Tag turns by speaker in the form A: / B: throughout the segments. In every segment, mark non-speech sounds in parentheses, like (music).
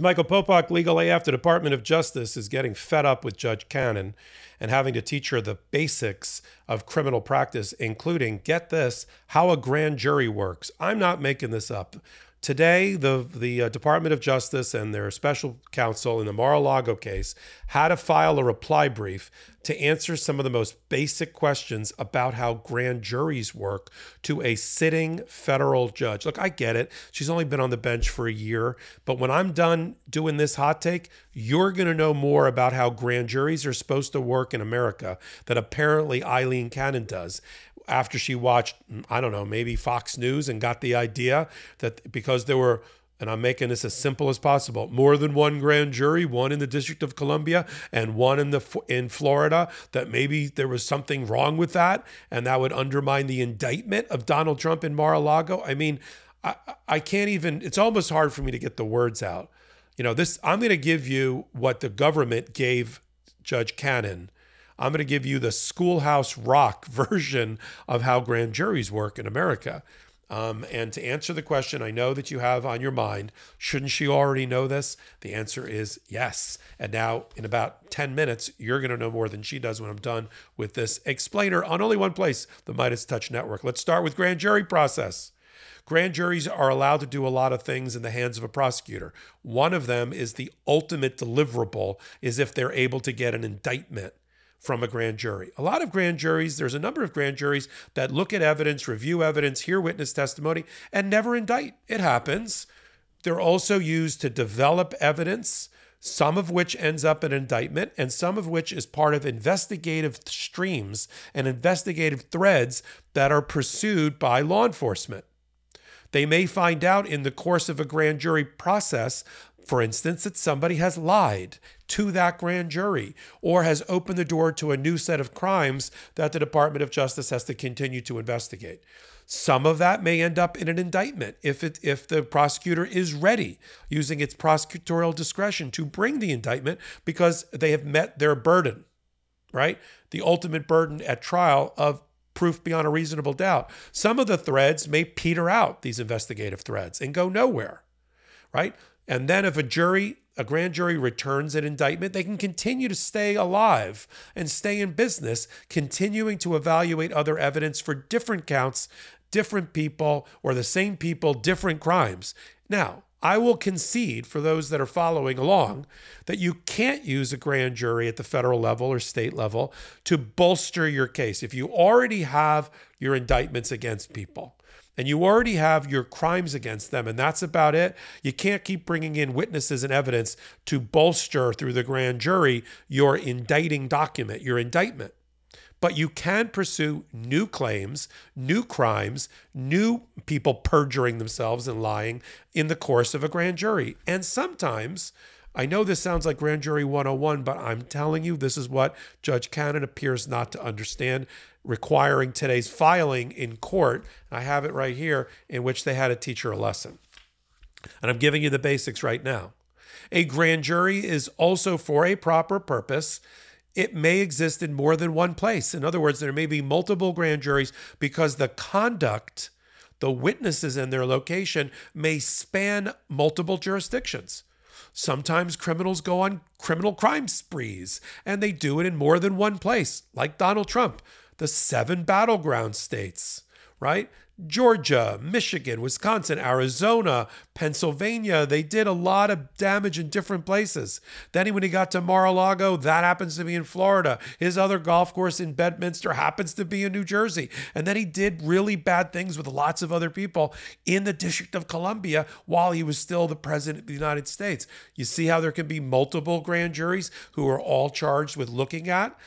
A: Michael Popok, Legal AF. The Department of Justice is getting fed up with Judge Cannon and having to teach her the basics of criminal practice, including, get this, how a grand jury works. I'm not making this up. Today, the, the uh, Department of Justice and their special counsel in the Mar a Lago case had to file a reply brief to answer some of the most basic questions about how grand juries work to a sitting federal judge. Look, I get it. She's only been on the bench for a year, but when I'm done doing this hot take, you're going to know more about how grand juries are supposed to work in America than apparently Aileen Cannon does after she watched, I don't know, maybe Fox News and got the idea that because there were, and I'm making this as simple as possible, more than one grand jury, one in the District of Columbia and one in the in Florida, that maybe there was something wrong with that, and that would undermine the indictment of Donald Trump in Mar-a-Lago. I mean, I, I can't even. It's almost hard for me to get the words out. You know, this. I'm going to give you what the government gave Judge Cannon I'm going to give you the schoolhouse rock (laughs) version of how grand juries work in America. Um, and to answer the question I know that you have on your mind, shouldn't she already know this? The answer is yes. And now, in about 10 minutes, you're going to know more than she does when I'm done with this explainer on only one place, the MeidasTouch Network. Let's start with grand jury process. Grand juries are allowed to do a lot of things in the hands of a prosecutor. One of them is the ultimate deliverable is if they're able to get an indictment from a grand jury. A lot of grand juries, there's a number of grand juries that look at evidence, review evidence, hear witness testimony, and never indict. It happens. They're also used to develop evidence, some of which ends up in indictment, and some of which is part of investigative streams and investigative threads that are pursued by law enforcement. They may find out in the course of a grand jury process for instance, that somebody has lied to that grand jury or has opened the door to a new set of crimes that the Department of Justice has to continue to investigate. Some of that may end up in an indictment if it if the prosecutor is ready using its prosecutorial discretion to bring the indictment because they have met their burden, right? The ultimate burden at trial of proof beyond a reasonable doubt. Some of the threads may peter out these investigative threads and go nowhere, right? And then if a jury, a grand jury returns an indictment, they can continue to stay alive and stay in business, continuing to evaluate other evidence for different counts, different people, or the same people, different crimes. Now, I will concede for those that are following along that you can't use a grand jury at the federal level or state level to bolster your case. If you already have your indictments against people, and you already have your crimes against them, and that's about it. You can't keep bringing in witnesses and evidence to bolster through the grand jury your indicting document, your indictment. But you can pursue new claims, new crimes, new people perjuring themselves and lying in the course of a grand jury. And sometimes, I know this sounds like Grand Jury 101, but I'm telling you, this is what Judge Cannon appears not to understand requiring today's filing in court. I have it right here in which they had to teach her a lesson. And I'm giving you the basics right now. A grand jury is also for a proper purpose. It may exist in more than one place. In other words, there may be multiple grand juries because the conduct, the witnesses, and their location may span multiple jurisdictions. Sometimes criminals go on criminal crime sprees and they do it in more than one place, like Donald Trump the seven battleground states, right? Georgia, Michigan, Wisconsin, Arizona, Pennsylvania. They did a lot of damage in different places. Then when he got to Mar-a-Lago, that happens to be in Florida. His other golf course in Bedminster happens to be in New Jersey. And then he did really bad things with lots of other people in the District of Columbia while he was still the president of the United States. You see how there can be multiple grand juries who are all charged with looking at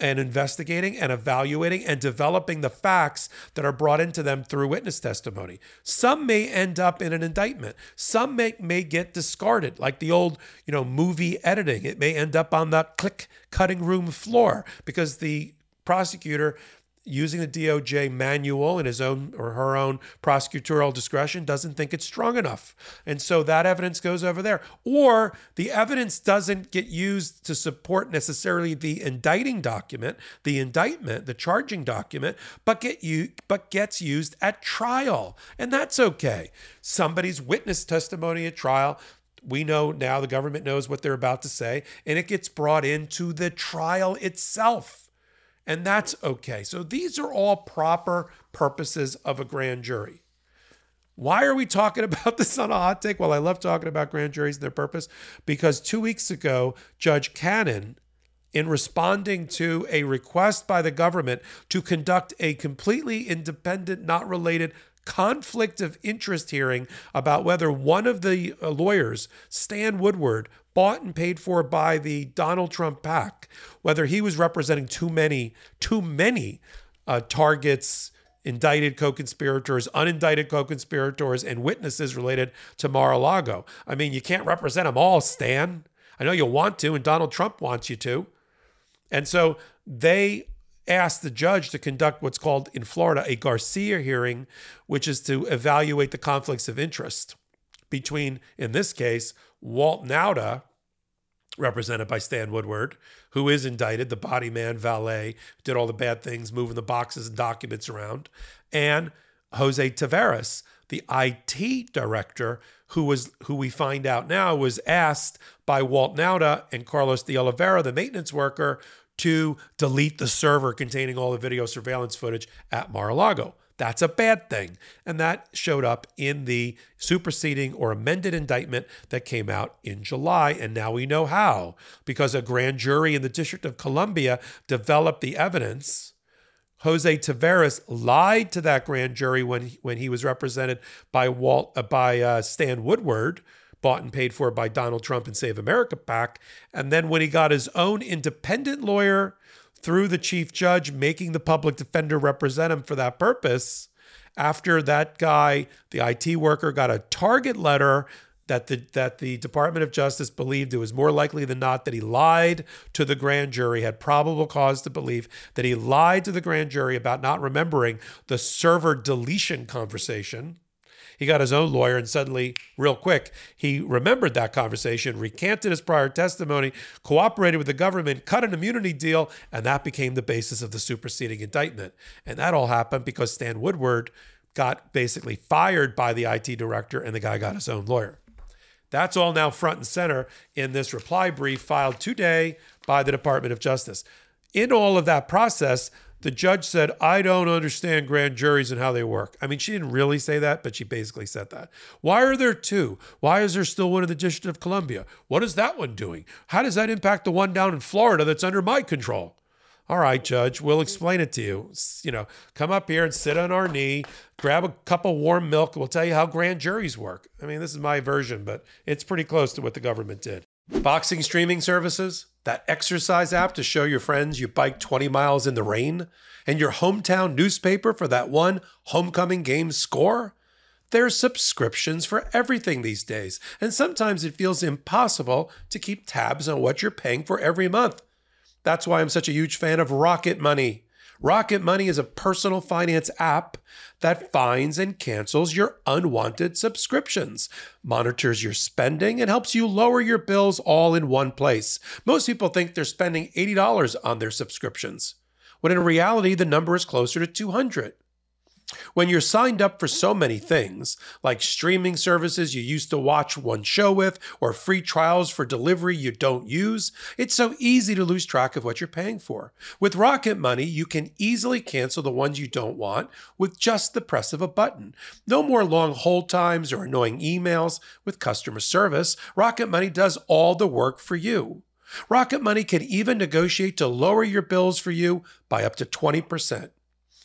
A: and investigating and evaluating and developing the facts that are brought into them through witness testimony. Some may end up in an indictment. Some may, may get discarded, like the old, you know, movie editing. It may end up on the click cutting room floor because the prosecutor using the DOJ manual in his own or her own prosecutorial discretion doesn't think it's strong enough. And so that evidence goes over there. Or the evidence doesn't get used to support necessarily the indicting document, the indictment, the charging document, but get you but gets used at trial. And that's okay. Somebody's witness testimony at trial we know now the government knows what they're about to say, and it gets brought into the trial itself. And that's okay. So these are all proper purposes of a grand jury. Why are we talking (laughs) about this on a hot take? Well, I love talking about grand juries and their purpose because two weeks ago, Judge Cannon, in responding to a request by the government to conduct a completely independent, not related conflict of interest hearing about whether one of the uh, lawyers, Stan Woodward, bought and paid for by the Donald Trump PAC, whether he was representing too many, too many uh, targets, indicted co-conspirators, unindicted co-conspirators, and witnesses related to Mar-a-Lago. I mean, you can't represent them all, Stan. I know you want to, and Donald Trump wants you to. And so they asked the judge to conduct what's called in Florida a Garcia hearing, which is to evaluate the conflicts of interest between, in this case, Walt Nauta, represented by Stan Woodward, who is indicted, the body man valet, did all the bad things, moving the boxes and documents around, and Jose Taveras, the IT director, who was who we find out now was asked by Walt Nauta and Carlos de Oliveira, the maintenance worker, to delete the server containing all the video surveillance footage at Mar-a-Lago. That's a bad thing. And that showed up in the superseding or amended indictment that came out in July. And now we know how, because a grand jury in the District of Columbia developed the evidence. Jose Taveras lied to that grand jury when, when he was represented by Walt uh, by uh, Stan Woodward, bought and paid for by Donald Trump and Save America PAC. And then when he got his own independent lawyer through the chief judge, making the public defender represent him for that purpose, after that guy, the IT worker, got a target letter that the that the Department of Justice believed it was more likely than not that he lied to the grand jury, had probable cause to believe that he lied to the grand jury about not remembering the server deletion conversation he got his own lawyer, and suddenly, real quick, he remembered that conversation, recanted his prior testimony, cooperated with the government, cut an immunity deal, and that became the basis of the superseding indictment. And that all happened because Stan Woodward got basically fired by the IT director, and the guy got his own lawyer. That's all now front and center in this reply brief filed today by the Department of Justice. In all of that process, the judge said, I don't understand grand juries and how they work. I mean, she didn't really say that, but she basically said that. Why are there two? Why is there still one in the District of Columbia? What is that one doing? How does that impact the one down in Florida that's under my control? All right, Judge, we'll explain it to you. You know, come up here and sit on our knee, grab a cup of warm milk, we'll tell you how grand juries work. I mean, this is my version, but it's pretty close to what the government did. Boxing streaming services, that exercise app to show your friends you biked 20 miles in the rain, and your hometown newspaper for that one homecoming game score. There's subscriptions for everything these days, and sometimes it feels impossible to keep tabs on what you're paying for every month. That's why I'm such a huge fan of Rocket Money. Rocket Money is a personal finance app that finds and cancels your unwanted subscriptions, monitors your spending, and helps you lower your bills all in one place. Most people think they're spending $80 on their subscriptions, when in reality, the number is closer to 200. When you're signed up for so many things, like streaming services you used to watch one show with, or free trials for delivery you don't use, it's so easy to lose track of what you're paying for. With Rocket Money, you can easily cancel the ones you don't want with just the press of a button. No more long hold times or annoying emails with customer service. Rocket Money does all the work for you. Rocket Money can even negotiate to lower your bills for you by up to 20%.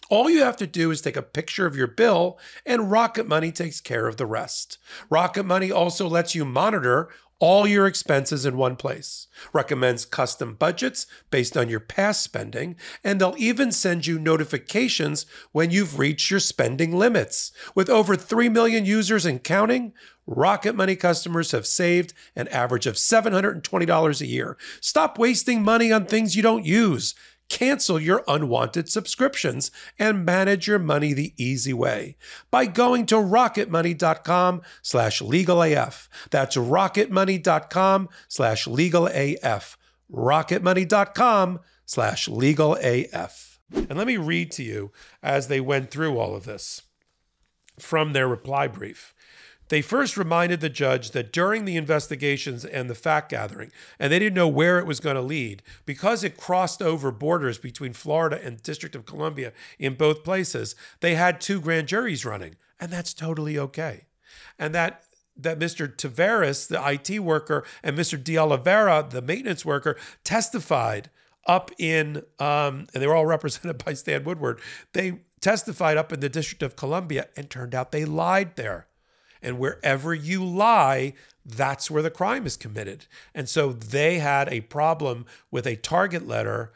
A: All you have to do is take a picture of your bill, and Rocket Money takes care of the rest. Rocket Money also lets you monitor all your expenses in one place, recommends custom budgets based on your past spending, and they'll even send you notifications when you've reached your spending limits. With over 3 million users and counting, Rocket Money customers have saved an average of $720 a year. Stop wasting money on things you don't use. Cancel your unwanted subscriptions and manage your money the easy way by going to rocketmoney.com slash legalaf. That's rocketmoney.com slash legalaf. rocketmoney.com slash legalaf. And let me read to you as they went through all of this from their reply brief. They first reminded the judge that during the investigations and the fact gathering, and they didn't know where it was going to lead, because it crossed over borders between Florida and District of Columbia in both places, they had two grand juries running, and that's totally okay. And that that Mr. Taveras, the IT worker, and Mr. De Oliveira, the maintenance worker, testified up in, um, and they were all (laughs) represented by Stan Woodward. They testified up in the District of Columbia, and turned out they lied there. And wherever you lie, that's where the crime is committed. And so they had a problem with a target letter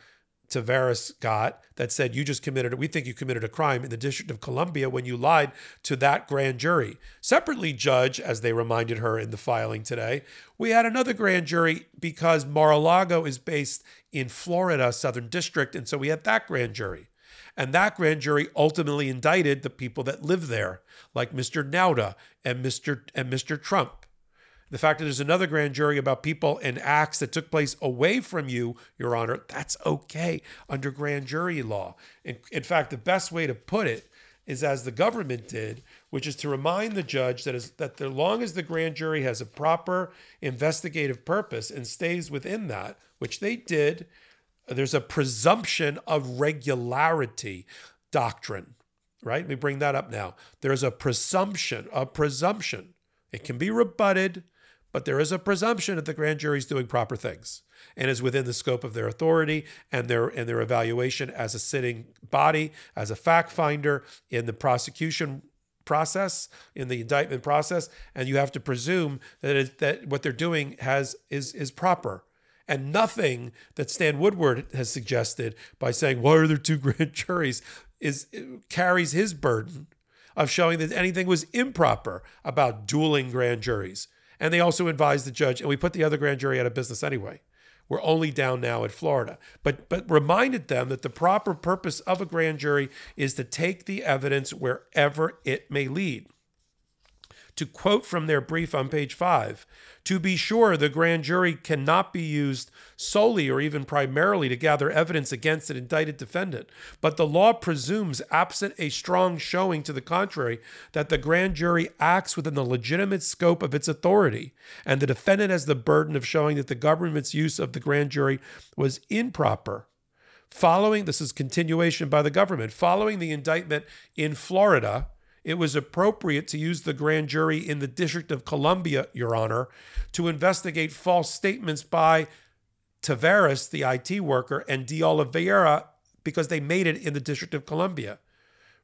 A: Taveras got that said you just committed we think you committed a crime in the District of Columbia when you lied to that grand jury. Separately, judge, as they reminded her in the filing today, we had another grand jury because Mar-a-Lago is based in Florida, Southern District, and so we had that grand jury. And that grand jury ultimately indicted the people that live there, like Mr. Nauta and Mr. and Mr. Trump. The fact that there's another grand jury about people and acts that took place away from you, Your Honor, that's okay under grand jury law. In, in fact, the best way to put it is as the government did, which is to remind the judge that, is, that as long as the grand jury has a proper investigative purpose and stays within that, which they did, there's a presumption of regularity doctrine, right? Let me bring that up now. There's a presumption, a presumption. It can be rebutted, but there is a presumption that the grand jury is doing proper things and is within the scope of their authority and their and their evaluation as a sitting body, as a fact finder in the prosecution process, in the indictment process, and you have to presume that it, that what they're doing has is is proper and nothing that Stan Woodward has suggested by saying, why are there two (laughs) grand juries, is carries his burden of showing that anything was improper about dueling grand juries. And they also advised the judge, and we put the other grand jury out of business anyway. We're only down now at Florida. But but reminded them that the proper purpose of a grand jury is to take the evidence wherever it may lead. To quote from their brief on page five, to be sure, the grand jury cannot be used solely or even primarily to gather evidence against an indicted defendant, but the law presumes, absent a strong showing to the contrary, that the grand jury acts within the legitimate scope of its authority, and the defendant has the burden of showing that the government's use of the grand jury was improper. Following, this is continuation by the government, following the indictment in Florida, it was appropriate to use the grand jury in the District of Columbia, Your Honor, to investigate false statements by Taveras, the IT worker, and De Oliveira because they made it in the District of Columbia,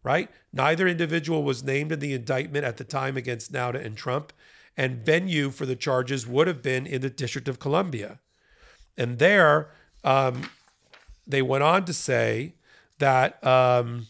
A: right? Neither individual was named in the indictment at the time against Nauta and Trump, and venue for the charges would have been in the District of Columbia. And there, um, they went on to say that. Um,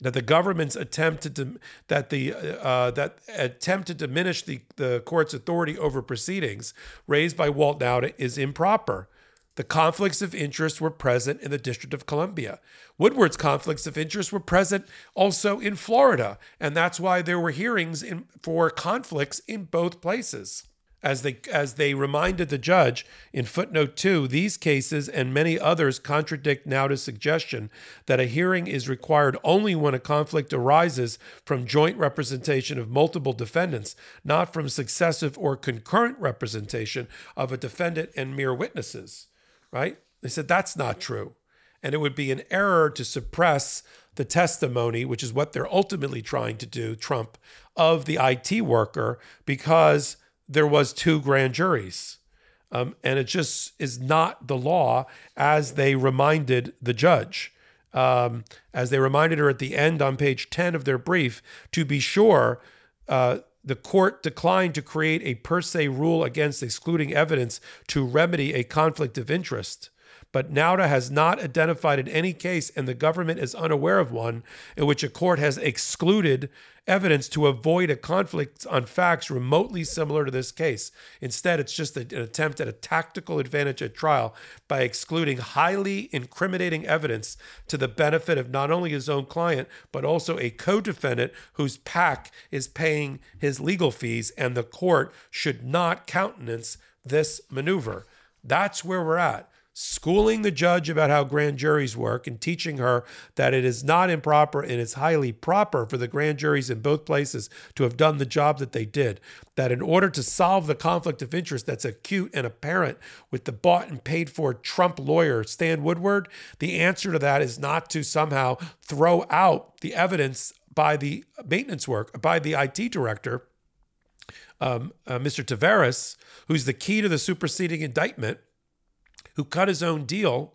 A: that the government's attempt to that the uh, that attempt to diminish the, the court's authority over proceedings raised by Walt Nauta is improper. The conflicts of interest were present in the District of Columbia. Woodward's conflicts of interest were present also in Florida, and that's why there were hearings in, for conflicts in both places as they as they reminded the judge in footnote 2 these cases and many others contradict Nauta's suggestion that a hearing is required only when a conflict arises from joint representation of multiple defendants not from successive or concurrent representation of a defendant and mere witnesses right? They said that's not true. And it would be an error to suppress the testimony which is what they're ultimately trying to do Trump of the IT worker because there was two grand juries. Um, and it just is not the law as they reminded the judge. Um, as they reminded her at the end on page 10 of their brief, to be sure, uh, the court declined to create a per se rule against excluding evidence to remedy a conflict of interest. But Nauta has not identified in any case, and the government is unaware of one, in which a court has excluded evidence to avoid a conflict on facts remotely similar to this case. Instead, it's just an attempt at a tactical advantage at trial by excluding highly incriminating evidence to the benefit of not only his own client, but also a co defendant whose PAC is paying his legal fees, and the court should not countenance this maneuver. That's where we're at. Schooling the judge about how grand juries work and teaching her that it is not improper and it's highly proper for the grand juries in both places to have done the job that they did. That in order to solve the conflict of interest that's acute and apparent with the bought and paid for Trump lawyer, Stan Woodward, the answer to that is not to somehow throw out the evidence by the maintenance work, by the IT director. Um, uh, Mr. Taveras, who's the key to the superseding indictment, who cut his own deal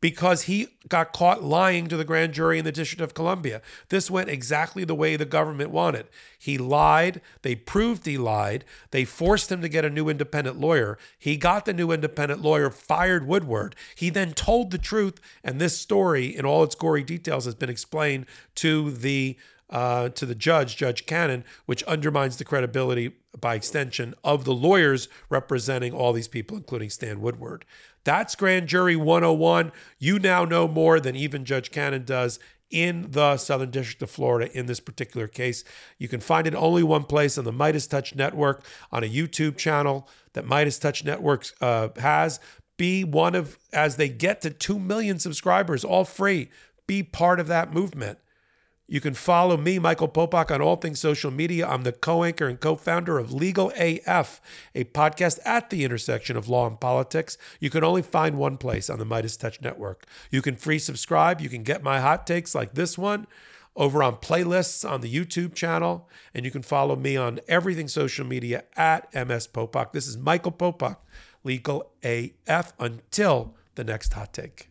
A: because he got caught lying to the grand jury in the District of Columbia. This went exactly the way the government wanted. He lied. They proved he lied. They forced him to get a new independent lawyer. He got the new independent lawyer, fired Woodward. He then told the truth, and this story, in all its gory details, has been explained to the uh, to the judge, Judge Cannon, which undermines the credibility by extension of the lawyers representing all these people, including Stan Woodward. That's Grand Jury 101. You now know more than even Judge Cannon does in the Southern District of Florida in this particular case. You can find it only one place on the MeidasTouch Network on a YouTube channel that MeidasTouch Network uh, has. Be one of, as they get to 2 million subscribers, all free. Be part of that movement. You can follow me, Michael Popok, on all things social media. I'm the co anchor and co founder of Legal AF, a podcast at the intersection of law and politics. You can only find one place on the MeidasTouch Network. You can free subscribe. You can get my hot takes like this one over on playlists on the YouTube channel. And you can follow me on everything social media at MS Popok. This is Michael Popok, Legal AF. Until the next hot take.